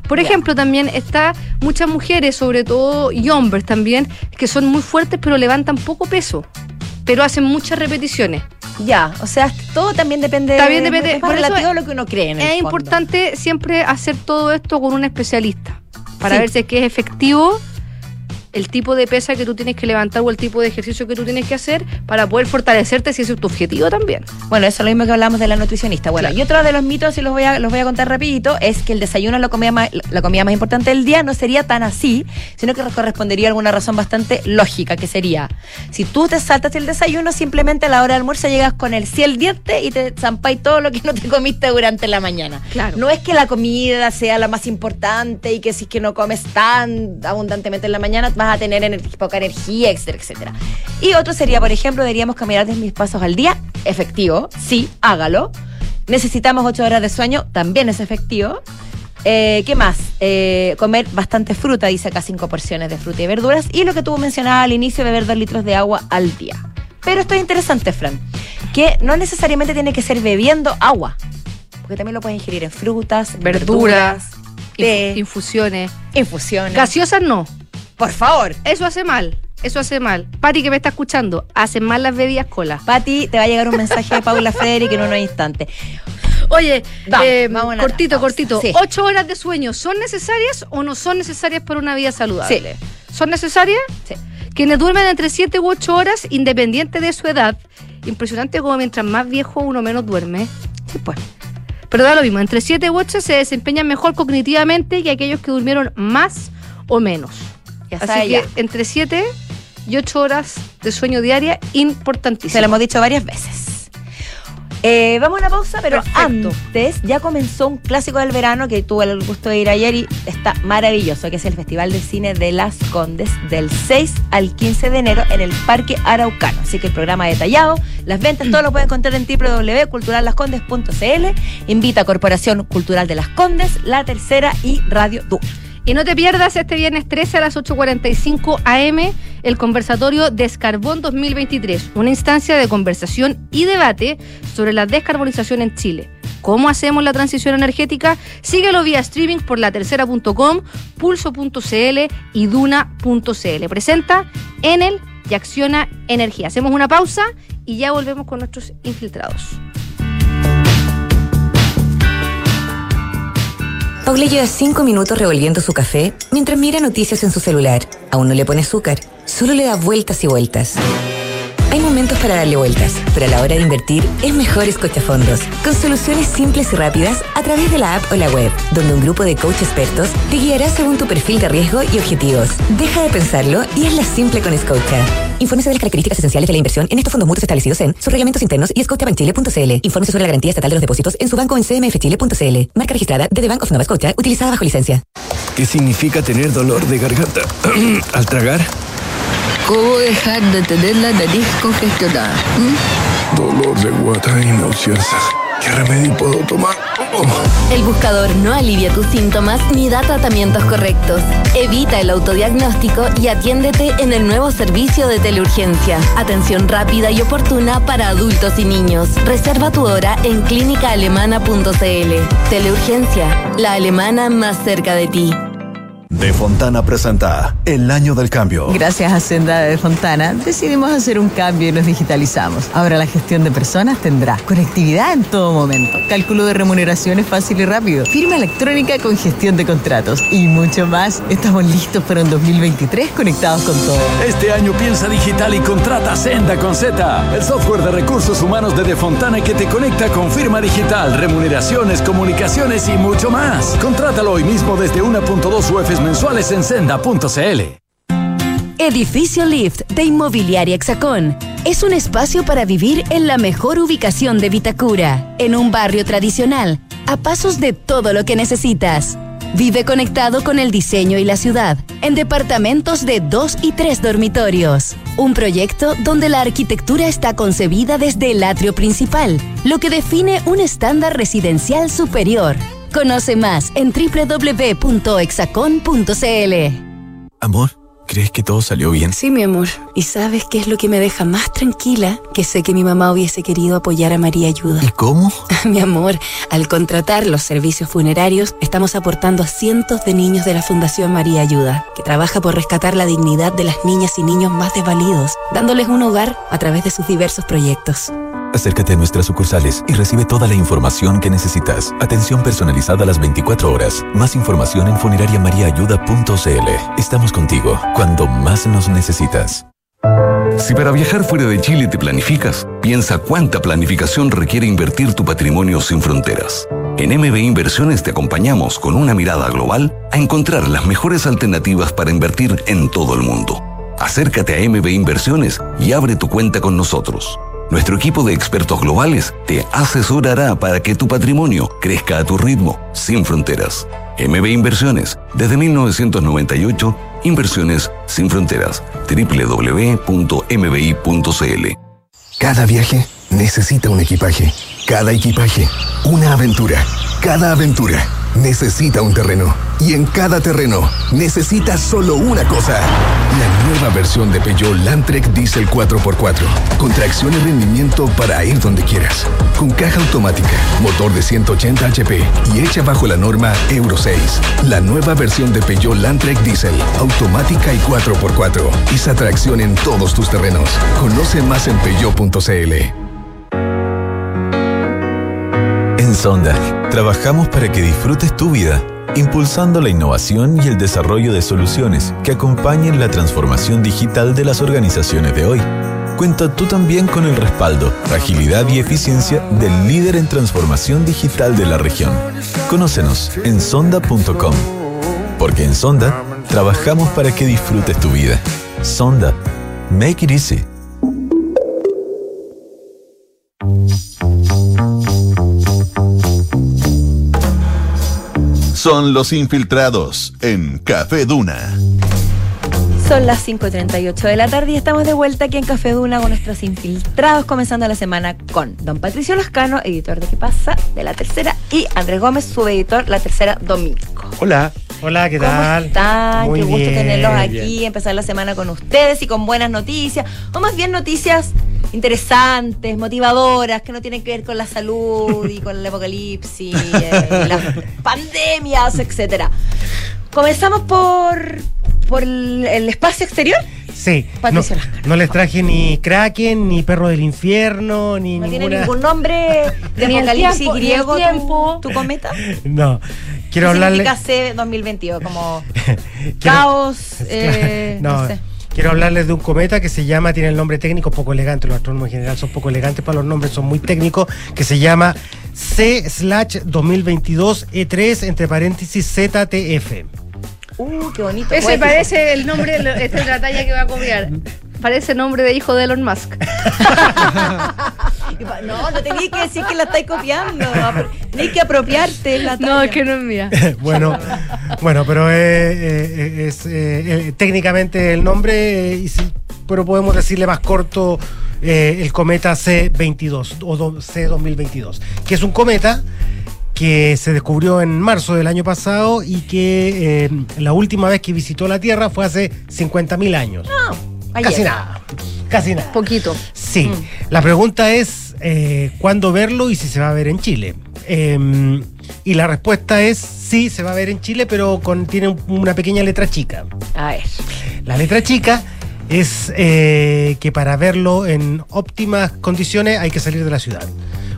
Por ejemplo, también está muchas mujeres, sobre todo y hombres también, que son muy fuertes, pero levantan poco peso, pero hacen muchas repeticiones. Ya, o sea, todo también depende. También depende- Es más por eso relativo a lo que uno cree. En el Es fondo. importante siempre hacer todo esto con un especialista para Sí. ver si es que es efectivo el tipo de pesa que tú tienes que levantar o el tipo de ejercicio que tú tienes que hacer para poder fortalecerte si ese es tu objetivo también. Bueno, eso es lo mismo que hablamos de la nutricionista. Bueno, Claro. y otro de los mitos, y los voy a, los voy a contar rapidito, es que el desayuno es la comida, más, la comida más importante del día. No sería tan así, sino que correspondería a alguna razón bastante lógica, que sería, si tú te saltas el desayuno, simplemente a la hora del almuerzo llegas con el ciel diente y te zampáis todo lo que no te comiste durante la mañana. Claro. No es que la comida sea la más importante y que si es que no comes tan abundantemente en la mañana vas a tener ener- poca energía, etcétera, etcétera. Y otro sería, por ejemplo, deberíamos caminar 10.000 pasos al día. Efectivo, sí, hágalo. Necesitamos 8 horas de sueño, también es efectivo. Eh, ¿Qué más? Eh, comer bastante fruta, dice acá 5 porciones de fruta y verduras. Y lo que tú mencionabas al inicio, beber 2 litros de agua al día. Pero esto es interesante, Fran, que no necesariamente tiene que ser bebiendo agua. Porque también lo puedes ingerir en frutas, Verduras, té, Inf- infusiones. infusiones. Gaseosas no. Por favor. Eso hace mal. Eso hace mal. Pati, que me está escuchando, hacen mal las bebidas cola. Pati, te va a llegar un mensaje de Paula Frederick en unos instantes. Oye, Vamos, eh, cortito, pausa. cortito. Sí. ¿Ocho horas de sueño son necesarias o no son necesarias para una vida saludable? ¿Son necesarias? Sí. Quienes duermen entre 7 u 8 horas, independiente de su edad, impresionante como mientras más viejo uno menos duerme. Sí, pues. Pero da lo mismo, entre 7 u 8 se desempeñan mejor cognitivamente que aquellos que durmieron más o menos. Ya Así que ya. entre 7 y 8 horas de sueño diaria, importantísimo. Se lo hemos dicho varias veces. Eh, vamos a una pausa, pero Perfecto. antes ya comenzó un clásico del verano que tuve el gusto de ir ayer y está maravilloso, que es el Festival de Cine de Las Condes del 6 al 15 de enero en el Parque Araucano. Así que el programa detallado, las ventas, todo lo pueden encontrar en www.culturallascondes.cl. Invita a Corporación Cultural de Las Condes, La Tercera y Radio Du. Y no te pierdas este viernes 13 a las 8.45 am el conversatorio Descarbón 2023, una instancia de conversación y debate sobre la descarbonización en Chile. ¿Cómo hacemos la transición energética? Síguelo vía streaming por latercera.com, pulso.cl y duna.cl. Presenta Enel y Acciona Energía. Hacemos una pausa y ya volvemos con nuestros infiltrados. Paula lleva cinco minutos revolviendo su café mientras mira noticias en su celular. Aún no le pone azúcar, solo le da vueltas y vueltas. Hay momentos para darle vueltas, pero a la hora de invertir es mejor escuchafondos, con soluciones simples y rápidas a través de la app o la web, donde un grupo de coach expertos te guiará según tu perfil de riesgo y objetivos. Deja de pensarlo y hazla simple con Scotia. Infórmese de las características esenciales de la inversión en estos fondos mutuos establecidos en sus reglamentos internos y scotiabankchile.cl. Infórmese sobre la garantía estatal de los depósitos en su banco en cmfchile.cl. Marca registrada de The Bank of Nova Scotia, utilizada bajo licencia. ¿Qué significa tener dolor de garganta <clears throat> al tragar? ¿Cómo dejar de tener la nariz congestionada? ¿Mm? Dolor de guata y náuseas. ¿Qué remedio puedo tomar? Oh. El buscador no alivia tus síntomas ni da tratamientos correctos. Evita el autodiagnóstico y atiéndete en el nuevo servicio de teleurgencia. Atención rápida y oportuna para adultos y niños. Reserva tu hora en clínicaalemana.cl. Teleurgencia, la alemana más cerca de ti. De Fontana presenta El Año del Cambio. Gracias a Senda de Fontana decidimos hacer un cambio y nos digitalizamos. Ahora la gestión de personas tendrá conectividad en todo momento, cálculo de remuneraciones fácil y rápido, firma electrónica con gestión de contratos y mucho más. Estamos listos para un 2023 conectados con todo. Este año piensa digital y contrata Senda con Z, el software de recursos humanos de Defontana que te conecta con firma digital, remuneraciones, comunicaciones y mucho más. Contrátalo hoy mismo desde 1.2 Mensuales en senda.cl. Edificio Lift de Inmobiliaria Hexacón. Es un espacio para vivir en la mejor ubicación de Vitacura, en un barrio tradicional, a pasos de todo lo que necesitas. Vive conectado con el diseño y la ciudad, en departamentos de dos y tres dormitorios. Un proyecto donde la arquitectura está concebida desde el atrio principal, lo que define un estándar residencial superior. Conoce más en www.exacon.cl. Amor, ¿crees que todo salió bien? Sí, mi amor. ¿Y sabes qué es lo que me deja más tranquila? Que sé que mi mamá hubiese querido apoyar a María Ayuda. ¿Y cómo? <laughs> mi amor, al contratar los servicios funerarios, estamos aportando a cientos de niños de la Fundación María Ayuda, que trabaja por rescatar la dignidad de las niñas y niños más desvalidos, dándoles un hogar a través de sus diversos proyectos. Acércate a nuestras sucursales y recibe toda la información que necesitas. Atención personalizada a las 24 horas. Más información en funerariamariaayuda.cl. Estamos contigo cuando más nos necesitas. Si para viajar fuera de Chile te planificas, piensa cuánta planificación requiere invertir tu patrimonio sin fronteras. En MB Inversiones te acompañamos con una mirada global a encontrar las mejores alternativas para invertir en todo el mundo. Acércate a MB Inversiones y abre tu cuenta con nosotros. Nuestro equipo de expertos globales te asesorará para que tu patrimonio crezca a tu ritmo, sin fronteras. MB Inversiones, desde 1998, inversiones sin fronteras. www.mbi.cl Cada viaje necesita un equipaje. Cada equipaje, una aventura. Cada aventura necesita un terreno. Y en cada terreno necesita solo una cosa. La nueva versión de Peugeot Landtrek Diesel 4x4. Con tracción y rendimiento para ir donde quieras. Con caja automática, motor de 180 HP y hecha bajo la norma Euro 6. La nueva versión de Peugeot Landtrek Diesel, automática y 4x4. Esa tracción en todos tus terrenos. Conoce más en peugeot.cl. En Sonda, trabajamos para que disfrutes tu vida, impulsando la innovación y el desarrollo de soluciones que acompañen la transformación digital de las organizaciones de hoy. Cuenta tú también con el respaldo, agilidad y eficiencia del líder en transformación digital de la región. Conócenos en sonda.com. Porque en Sonda trabajamos para que disfrutes tu vida. Sonda. Make it easy. Son los infiltrados en Café Duna. Son las 5.38 de la tarde y estamos de vuelta aquí en Café Duna con nuestros infiltrados, comenzando la semana con don Patricio Lascano, editor de ¿Qué pasa? de La Tercera, y Andrés Gómez, subeditor La Tercera Domingo. Hola. Hola, ¿qué ¿Cómo tal? están? Muy Qué gusto bien, tenerlos aquí, bien. empezar la semana con ustedes y con buenas noticias, o más bien noticias interesantes, motivadoras, que no tienen que ver con la salud y con el apocalipsis, eh, las pandemias, etcétera. Comenzamos por, por el, el espacio exterior. Sí. No, no les traje ni Kraken, ni Perro del Infierno, ni No tiene ninguna. ningún nombre <laughs> de apocalipsis griego tu, tiempo. tu cometa. <laughs> No. Quiero ¿Qué hablarle. significa C 2022? Como <laughs> quiero- caos, eh, no, no, sé. Quiero hablarles de un cometa que se llama, tiene el nombre técnico poco elegante, los astrónomos en general son poco elegantes para los nombres, son muy técnicos, que se llama C slash 2022 E3 E entre paréntesis ZTF. Uh, qué bonito. Ese poético. parece el nombre, lo- esta es la talla que va a copiar. Parece nombre de hijo de Elon Musk. <laughs> No, no tenías que decir que la estáis copiando. Tenías que apropiarte la No, talla. es que no es mía. <laughs> bueno, bueno, pero eh, eh, es eh, eh, técnicamente el nombre, y sí, pero podemos decirle más corto eh, el cometa C22 o do- C2022, que es un cometa que se descubrió en marzo del año pasado y que eh, la última vez que visitó la Tierra fue hace 50.000 años. Ayer. Casi nada, casi nada. Poquito. Sí, la pregunta es eh, cuándo verlo y si se va a ver en Chile. Eh, y la respuesta es sí, se va a ver en Chile, pero con, tiene un- una pequeña letra chica. A ver. La letra chica es eh, que para verlo en óptimas condiciones hay que salir de la ciudad.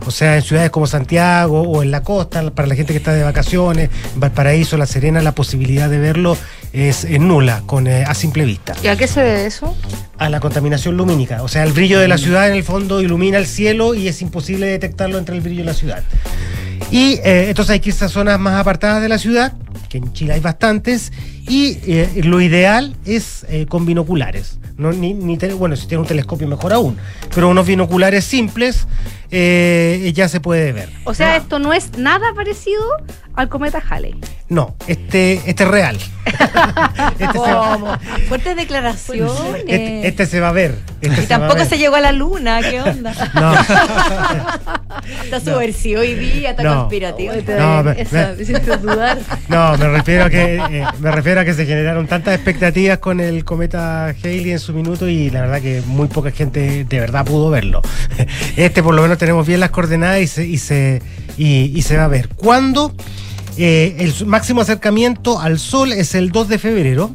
O sea, en ciudades como Santiago o en la costa, para la gente que está de vacaciones, en Valparaíso, La Serena, la posibilidad de verlo es eh, nula, con, eh, a simple vista ¿Y a qué se debe eso? a la contaminación lumínica. O sea, el brillo de la ciudad en el fondo ilumina el cielo y es imposible detectarlo entre el brillo de la ciudad. Y eh, entonces hay que irse a zonas más apartadas de la ciudad que en Chile hay bastantes, y eh, lo ideal es eh, con binoculares. No, ni, bueno, si tiene un telescopio mejor aún, pero unos binoculares simples eh, ya se puede ver. O sea, esto no es nada parecido al cometa Halley. No, este, este es real. <laughs> este, se va, ¿Cómo? Fuertes declaraciones. este- este se va a ver. Este y se tampoco ver. se llegó a la luna, ¿qué onda? No. <laughs> <laughs> está subversivo hoy día, está No. conspirativo. No, me- Eso, me- me hiciste dudar. No, me refiero a que eh, me refiero que se generaron tantas expectativas con el cometa Halley en su minuto y la verdad que muy poca gente de verdad pudo verlo. <laughs> Este por lo menos tenemos bien las coordenadas y se y se y, se va a ver. ¿Cuándo? Eh, el máximo acercamiento al Sol es el 2 de febrero.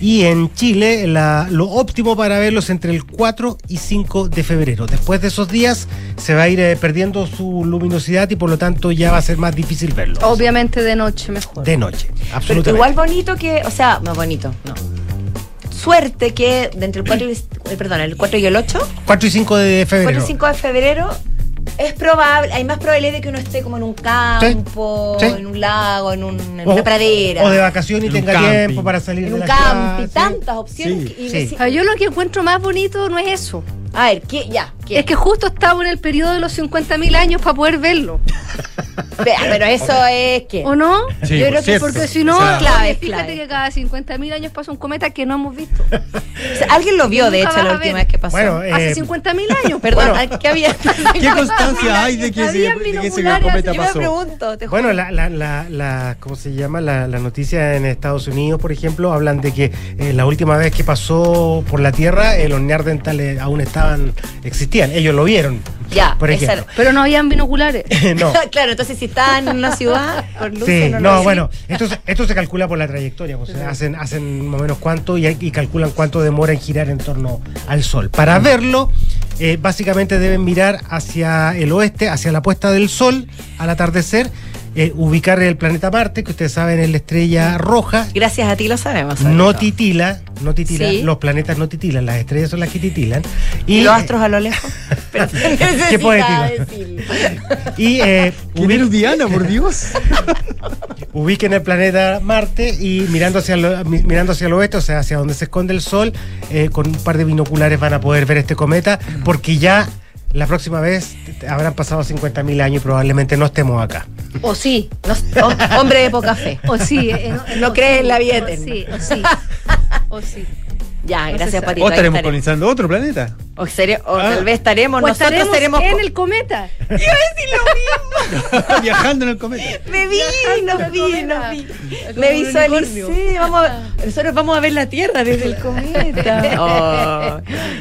Y en Chile la- lo óptimo para verlo es entre el 4 y 5 de febrero. Después de esos días se va a ir eh, perdiendo su luminosidad y por lo tanto ya va a ser más difícil verlo. Obviamente de noche mejor. De noche, Pero absolutamente. igual bonito que, o sea, no bonito, no. Suerte que de entre el 4 y, eh, perdón, el 4 y el 8, 4 y 5 de 4 febrero. y 5 de febrero, es probable, hay más probabilidad de que uno esté como en un campo, Sí. en un lago, en, un- en O- una pradera. O de vacaciones y En un tenga camping. tiempo para salir en de un la campo, y casa. tantas opciones. Sí. que- y Sí. si- O sea, yo lo que encuentro más bonito no es eso. a ver, ¿qué? Ya, ¿qué? Es que justo estaba en el periodo de los 50.000 años para poder verlo. <laughs> Vea, pero eso es que. ¿O no? Sí, Yo creo que cierto. porque si no, O sea- Clave, fíjate clave. que cada 50.000 años pasa un cometa que no hemos visto. O sea, alguien lo vio, de hecho, la última vez que pasó. Bueno, eh, Hace 50.000 años. Perdón, bueno. ¿qué había? ¿Qué constancia hay de que ese, Habían de que ese binoculares, cometa Yo me pregunto, te Bueno, la, la, la, la- ¿cómo se llama? La, la noticia en Estados Unidos, por ejemplo, hablan de que eh, la última vez que pasó por la Tierra, eh, los neandertales aún estaban, existían, ellos lo vieron. Ya, por esa ejemplo. Pero no habían binoculares. <laughs> no. <laughs> claro, entonces si estaban en una ciudad, por luces, Sí, no, bueno, esto, se- esto se calcula por la trayectoria, hacen, hacen más o menos cuánto y, y calculan cuánto demora en girar en torno al Sol. Para verlo, eh, básicamente deben mirar hacia el oeste, hacia la puesta del Sol al atardecer, eh, ubicar el planeta Marte, que ustedes saben es la estrella roja, Gracias a ti lo sabemos. no todo. titila, no titila, Sí. los planetas no titilan, las estrellas son las que titilan. ¿Y los astros a lo lejos? <laughs> Pero Qué poético. Y eh, ¿Quién eres Diana, por Dios? <laughs> ubiquen el planeta Marte y mirando hacia, lo- mirando hacia el oeste, o sea, hacia donde se esconde el Sol, eh, con un par de binoculares van a poder ver este cometa, porque ya la próxima vez habrán pasado 50.000 años y probablemente no estemos acá. O sí. No- hom- hombre de poca fe. O sí. eh, No o cree sí, en la vida o. Sí, o sí. O sí. Ya, No gracias. Patito. O estaremos. colonizando otro planeta. O, serio- o Ah. tal vez estaremos, O nosotros estaremos en el cometa. <laughs> Iba a decir lo mismo. <laughs> Viajando en el cometa. Me vi, Viajando nos vi, cometa. nos vi. Como Me visualicé. Vamos a, nosotros vamos a ver la Tierra desde el cometa. <laughs> Oh,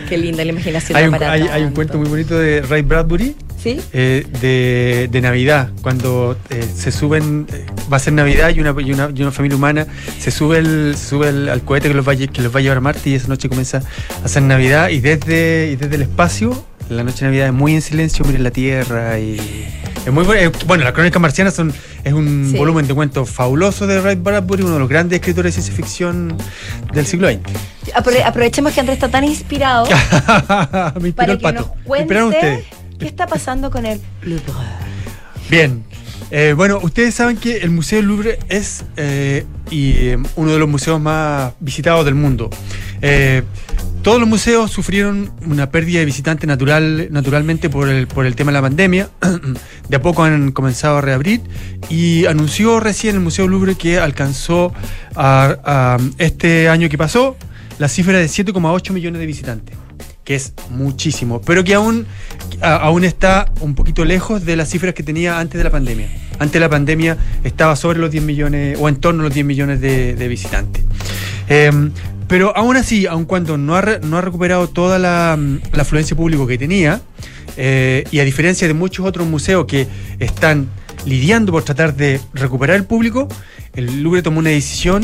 qué linda la imaginación. Hay un, para hay, hay un cuento muy bonito de Ray Bradbury ¿Sí? eh, de, de Navidad, cuando eh, se suben, eh, va a ser Navidad y una, y una, y una familia humana se sube, el, se sube el- al cohete que los, va que los va a llevar a Marte y esa noche comienza a hacer Navidad y desde, y desde el espacio, la noche de Navidad es muy en silencio, miren la Tierra y... Es muy bueno, bueno, las crónicas marcianas son, es un Sí. volumen de cuentos fabuloso de Ray Bradbury, uno de los grandes escritores de ciencia ficción del siglo XX. Apro- aprovechemos que Andrés está tan inspirado <laughs> para el que pato. nos cuente qué está pasando con el Louvre. Bien. Eh, bueno, ustedes saben que el Museo del Louvre es eh, y, eh, uno de los museos más visitados del mundo. Todos los museos sufrieron una pérdida de visitantes natural, naturalmente por el, por el tema de la pandemia. <clears throat> De a poco han comenzado a reabrir y anunció recién el Museo Louvre que alcanzó a- este año que pasó la cifra de 7,8 millones de visitantes que es muchísimo, pero que aún, aún está un poquito lejos de las cifras que tenía antes de la pandemia. Antes de la pandemia estaba sobre los 10 millones o en torno a los 10 millones de, visitantes. Eh, pero aún así, aun cuando no ha, re- no ha recuperado toda la, mm, la afluencia pública que tenía, eh, y a diferencia de muchos otros museos que están lidiando por tratar de recuperar el público, el Louvre tomó una decisión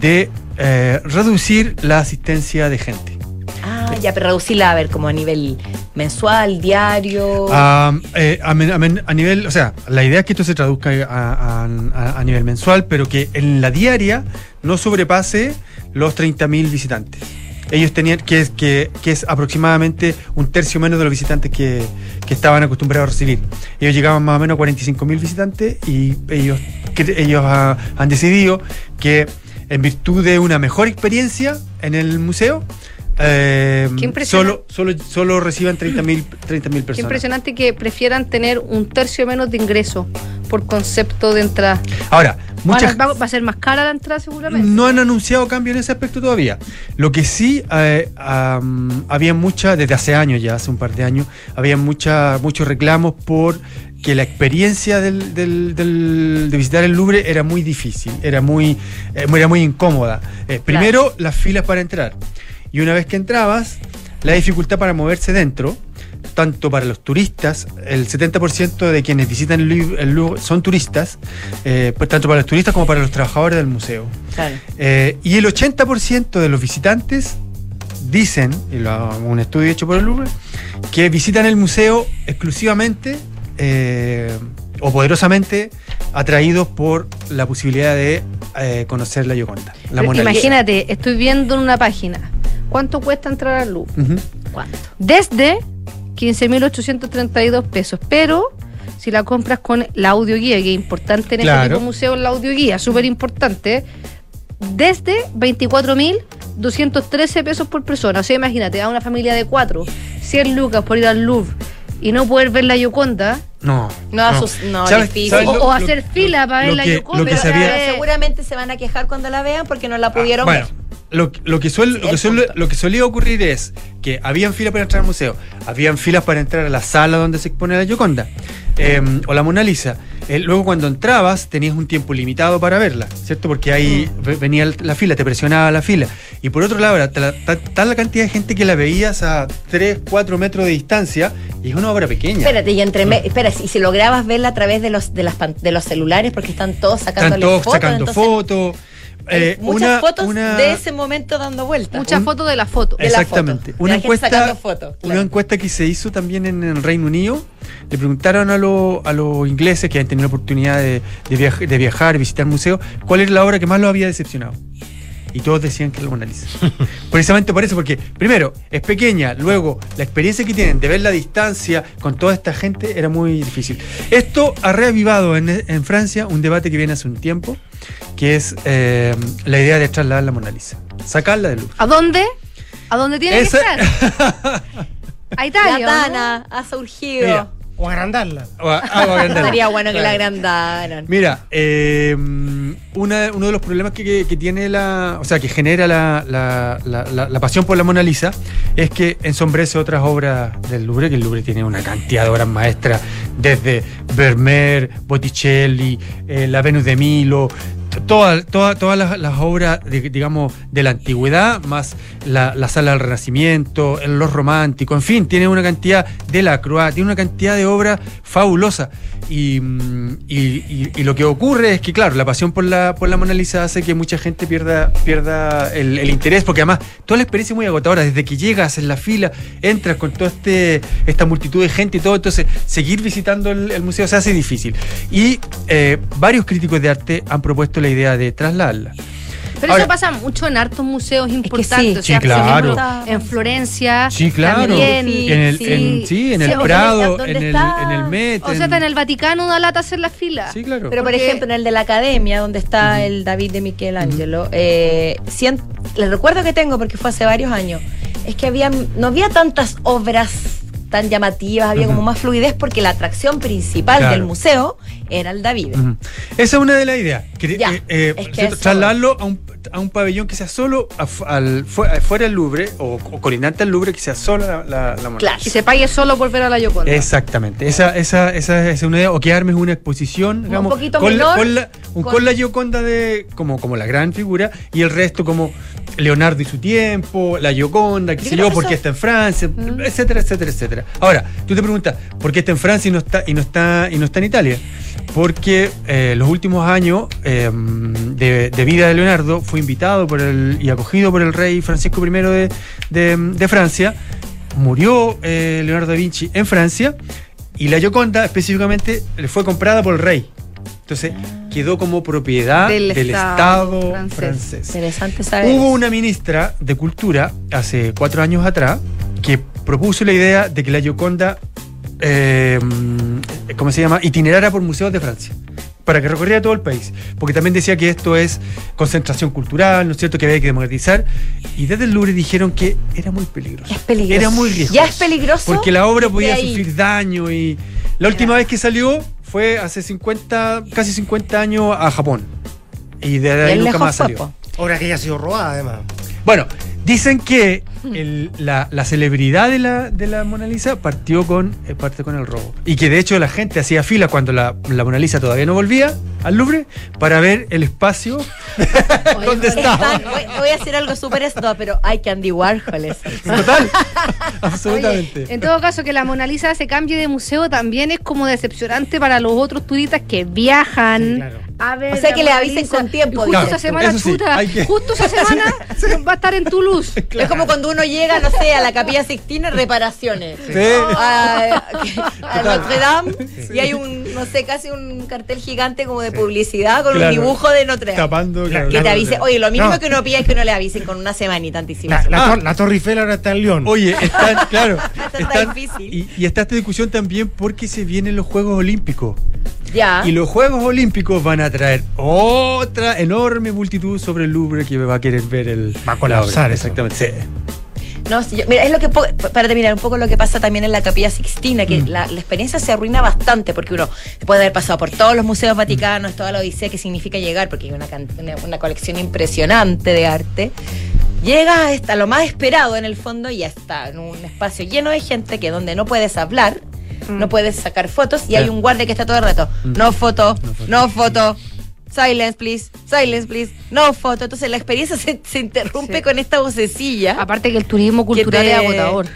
de eh, reducir la asistencia de gente. Ah, ya, pero reducirla a ver como a nivel mensual, diario. Ah, eh, a, men- a men- a nivel, o sea, la idea es que esto se traduzca a- a nivel mensual, pero que en la diaria no sobrepase los 30.000 visitantes. Ellos tenían, que es, que, es aproximadamente un tercio menos de los visitantes que, que estaban acostumbrados a recibir. Ellos llegaban más o menos a 45 mil visitantes y ellos, que- ellos han decidido que en virtud de una mejor experiencia en el museo, eh, Qué impresionante. solo, solo, solo reciban 30 mil 30 Qué personas. impresionante que prefieran tener un tercio menos de ingreso por concepto de entrada. Ahora, muchas, va, a ser más cara la entrada seguramente. No han anunciado cambio en ese aspecto todavía. Lo que sí, eh, había mucha, desde hace años ya, hace un par de años, había mucha, muchos reclamos por que la experiencia del, del- del- de visitar el Louvre era muy difícil, era muy, eh, era muy incómoda. Eh, primero, las filas para entrar. Y una vez que entrabas, la dificultad para moverse dentro, tanto para los turistas, el 70% de quienes visitan el Louvre, son turistas, eh, pues tanto para los turistas como para los trabajadores del museo. Claro. Eh, y el 80% de los visitantes dicen, y lo, un estudio hecho por el Louvre, que visitan el museo exclusivamente eh, o poderosamente atraídos por la posibilidad de conocer la Gioconda. La imagínate, estoy viendo en una página. ¿Cuánto cuesta entrar al Louvre? Ujú. ¿Cuánto? Desde 15.832 pesos. Pero si la compras con la audioguía, que es importante en este tipo de museo, la audioguía, súper importante, desde 24.213 pesos por persona. O sea, imagínate, a una familia de cuatro, 100 lucas por ir al Louvre y no poder ver la Yoconda. No. No, no, ¿Sabes- difícil. sabes O, lo- o lo- hacer fila para ver lo la que- Yoconda. lo que o sea, sabía- eh, Seguramente se van a quejar cuando la vean porque no la pudieron Bueno, ver. Lo, lo que suele- lo, que el suele- punto. lo que solía ocurrir es que habían filas para entrar al museo, habían filas para entrar a la sala donde se expone la Gioconda eh, o la Mona Lisa. Eh, luego cuando entrabas tenías un tiempo limitado para verla, ¿cierto? Porque ahí Mm. ve- venía la fila, te presionaba la fila. Y por otro lado, era ta- ta- tal la cantidad de gente que la veías a 3, 4 metros de distancia y es una obra pequeña. Espérate, y entre me- espera, y si lograbas verla a través de los de las de los celulares porque están todos Están sacándole todos fotos, sacando entonces, fotos. Eh, muchas una- fotos una- de ese momento dando vueltas. Muchas fotos de la foto. de la Exactamente. foto, Una encuesta, sacando fotos, claro. una encuesta que se hizo también en el Reino Unido. Le preguntaron a, lo- a los ingleses que habían tenido la oportunidad de, de viaj- de viajar, visitar museos, cuál era la obra que más los había decepcionado. Y todos decían que era la Mona Lisa. Precisamente por eso, porque primero, es pequeña, luego la experiencia que tienen de ver la distancia con toda esta gente era muy difícil. Esto ha reavivado en, en Francia un debate que viene hace un tiempo, que es eh, la idea de trasladar la Mona Lisa, sacarla del Louvre. ¿A dónde? ¿A dónde tiene Esa- que estar? <laughs> A Italia. La. Tana ha surgido. Mira, O agrandarla. O a- ah, o agrandarla. Estaría bueno que la agrandaran. Mira, eh, una- uno de los problemas que, que- que tiene la. O sea, que genera la, la- la- la- la pasión por la Mona Lisa es que ensombrece otras obras del Louvre, que el Louvre tiene una cantidad de obras maestras, desde Vermeer, Botticelli, eh, La Venus de Milo. Todas todas todas las, obras, de- digamos, de la antigüedad, más la, la sala del Renacimiento, los románticos, en fin, tiene una cantidad de la Croix, tiene una cantidad de obras fabulosa. Y, mm, y- y- y lo que ocurre es que, claro, la pasión por la, por la Mona Lisa hace que mucha gente pierda, pierda el, interés, porque además toda la experiencia es muy agotadora. Desde que llegas en la fila, entras con toda este, esta multitud de gente y todo, entonces seguir visitando el, el museo se hace difícil. Y eh, varios críticos de arte han propuesto la idea de trasladarla. Pero Ahora- eso pasa mucho en hartos museos importantes. sí. o sea, Sí, por claro. ejemplo, en Florencia. Sí, claro. También, en el, sí. en- sí, en el Prado, ¿dónde en el, en el Met. O sea, en- en el Vaticano da lata hacer la fila. Sí, claro. Pero por ejemplo, en el de la academia, donde está el David de Michelangelo, eh, sien- el recuerdo que tengo, porque fue hace varios años, es que había, no había tantas obras tan llamativas, había como más fluidez, porque la atracción principal Claro. del museo era el David. Esa es una de las ideas. Ya, eh, eh, es que trasladarlo a un, a un pabellón que sea solo al, fu- fuera del Louvre o, o colindante al Louvre, que sea solo la, la, la Claro, y se pague solo por ver a la Yoconda. Exactamente, esa, esa, esa es una idea, o que armes una exposición, digamos, poquito con, la, menor, con, la, un- con- con la Gioconda de, como, como la gran figura, y el resto como Leonardo y su tiempo, la Gioconda, sé creo yo, que por qué está en Francia, etcétera, etcétera, etcétera. Ahora, tú te preguntas, ¿por qué está en Francia y no está, y no está, y no está en Italia? Porque eh, los últimos años eh, de, de vida de Leonardo fue invitado por el, y acogido por el rey Francisco I de, de- de Francia. Murió eh, Leonardo da Vinci en Francia y la Gioconda específicamente le fue comprada por el rey. Entonces quedó como propiedad Del del, Estado Estado, francés. francés. Interesante saber. Hubo una ministra de Cultura hace cuatro años atrás que propuso la idea de que la Gioconda eh, ¿cómo se llama? Itinerara por museos de Francia. Para que recorriera todo el país. Porque también decía que esto es concentración cultural, ¿no es cierto? Que había que democratizar. Y desde el Louvre dijeron que era muy peligroso. Es peligroso. Era muy riesgoso. Ya es peligroso. Porque la obra podía sufrir daño y. La última vez que salió fue hace 50, casi 50 años a Japón. Y de ahí nunca más salió. po. Ahora que ella ha sido robada, además. Bueno, dicen que el- la, la celebridad de la, de la Mona Lisa partió con, eh, parte con el robo. Y que de hecho la gente hacía fila cuando la, la Mona Lisa todavía no volvía al Louvre para ver el espacio <laughs> donde estaba. Están- voy, voy a hacer algo súper esto, pero hay que Andy Warhol eso. Total, <laughs> absolutamente. En todo caso, que la Mona Lisa se cambie de museo también es como decepcionante para los otros turistas que viajan a ver. O sea, que le avisen con tiempo, Justo Claro, esa semana, sí, chuta, que- justo esa <laughs> semana va a estar en Toulouse. <laughs> Es como cuando uno llega, no sé, a la Capilla Sixtina, reparaciones. Sí. A, a Notre Dame y hay un, no sé, casi un cartel gigante como de publicidad con Claro. un dibujo de Notre Dame. Tapando, claro, que te claro, avise. claro. Oye, lo mínimo No. que uno pide es que uno le avisen con una semanita anticipación. La, la tor- la Torre Eiffel ahora está en León. Oye, <laughs> están, claro, está difícil. y, y está esta discusión también porque se vienen los Juegos Olímpicos. Ya. Y los Juegos Olímpicos van a traer otra enorme multitud sobre el Louvre que va a querer ver el. Va a colapsar. Exactamente. sí. No, yo- mira, es lo que para terminar un poco lo que pasa también en la Capilla Sixtina, Mm. que la, la experiencia se arruina bastante porque uno puede haber pasado por todos los museos vaticanos, toda la odisea que significa llegar, porque hay una, can- una, una colección impresionante de arte. Llega hasta lo más esperado en el fondo y ya está en un espacio lleno de gente que donde no puedes hablar, no puedes sacar fotos y hay un guardia que está todo el rato. Mm. No foto, no foto. Silence, please. Silence, please. No foto. Entonces la experiencia se, se interrumpe con esta vocecilla. Aparte que el turismo cultural te- es agotador.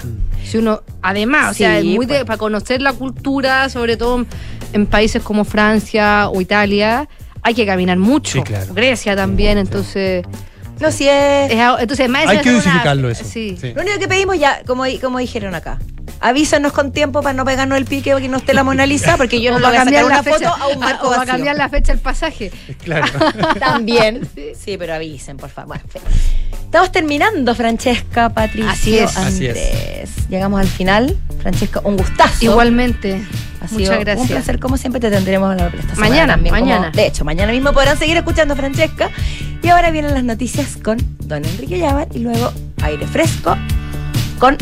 Si uno, además, o sea, es muy de- pues. para conocer la cultura, sobre todo en, en países como Francia o Italia, hay que caminar mucho. Sí, claro. Grecia también, entonces. No, si es. entonces, más Hay que dosificarlo eso. Sí. Sí. Lo único que pedimos ya, como, como dijeron acá, avísanos con tiempo para no pegarnos el pique o que no esté la Mona Lisa, porque yo no le voy a sacar una foto a un marco o va a vacío. cambiar la fecha del pasaje. <laughs> Claro. <laughs> También. Sí, pero avisen, por favor. Estamos terminando, Francesca, Patricio, Así es. Así Andrés. es. Llegamos al final. Francesca, un gustazo. Igualmente. Ha sido Muchas gracias. Un placer, como siempre, te tendremos la esta Mañana, también, como- mañana. de hecho, mañana mismo podrán seguir escuchando a Francesca. Y ahora vienen las noticias con Don Enrique Llavar y luego aire fresco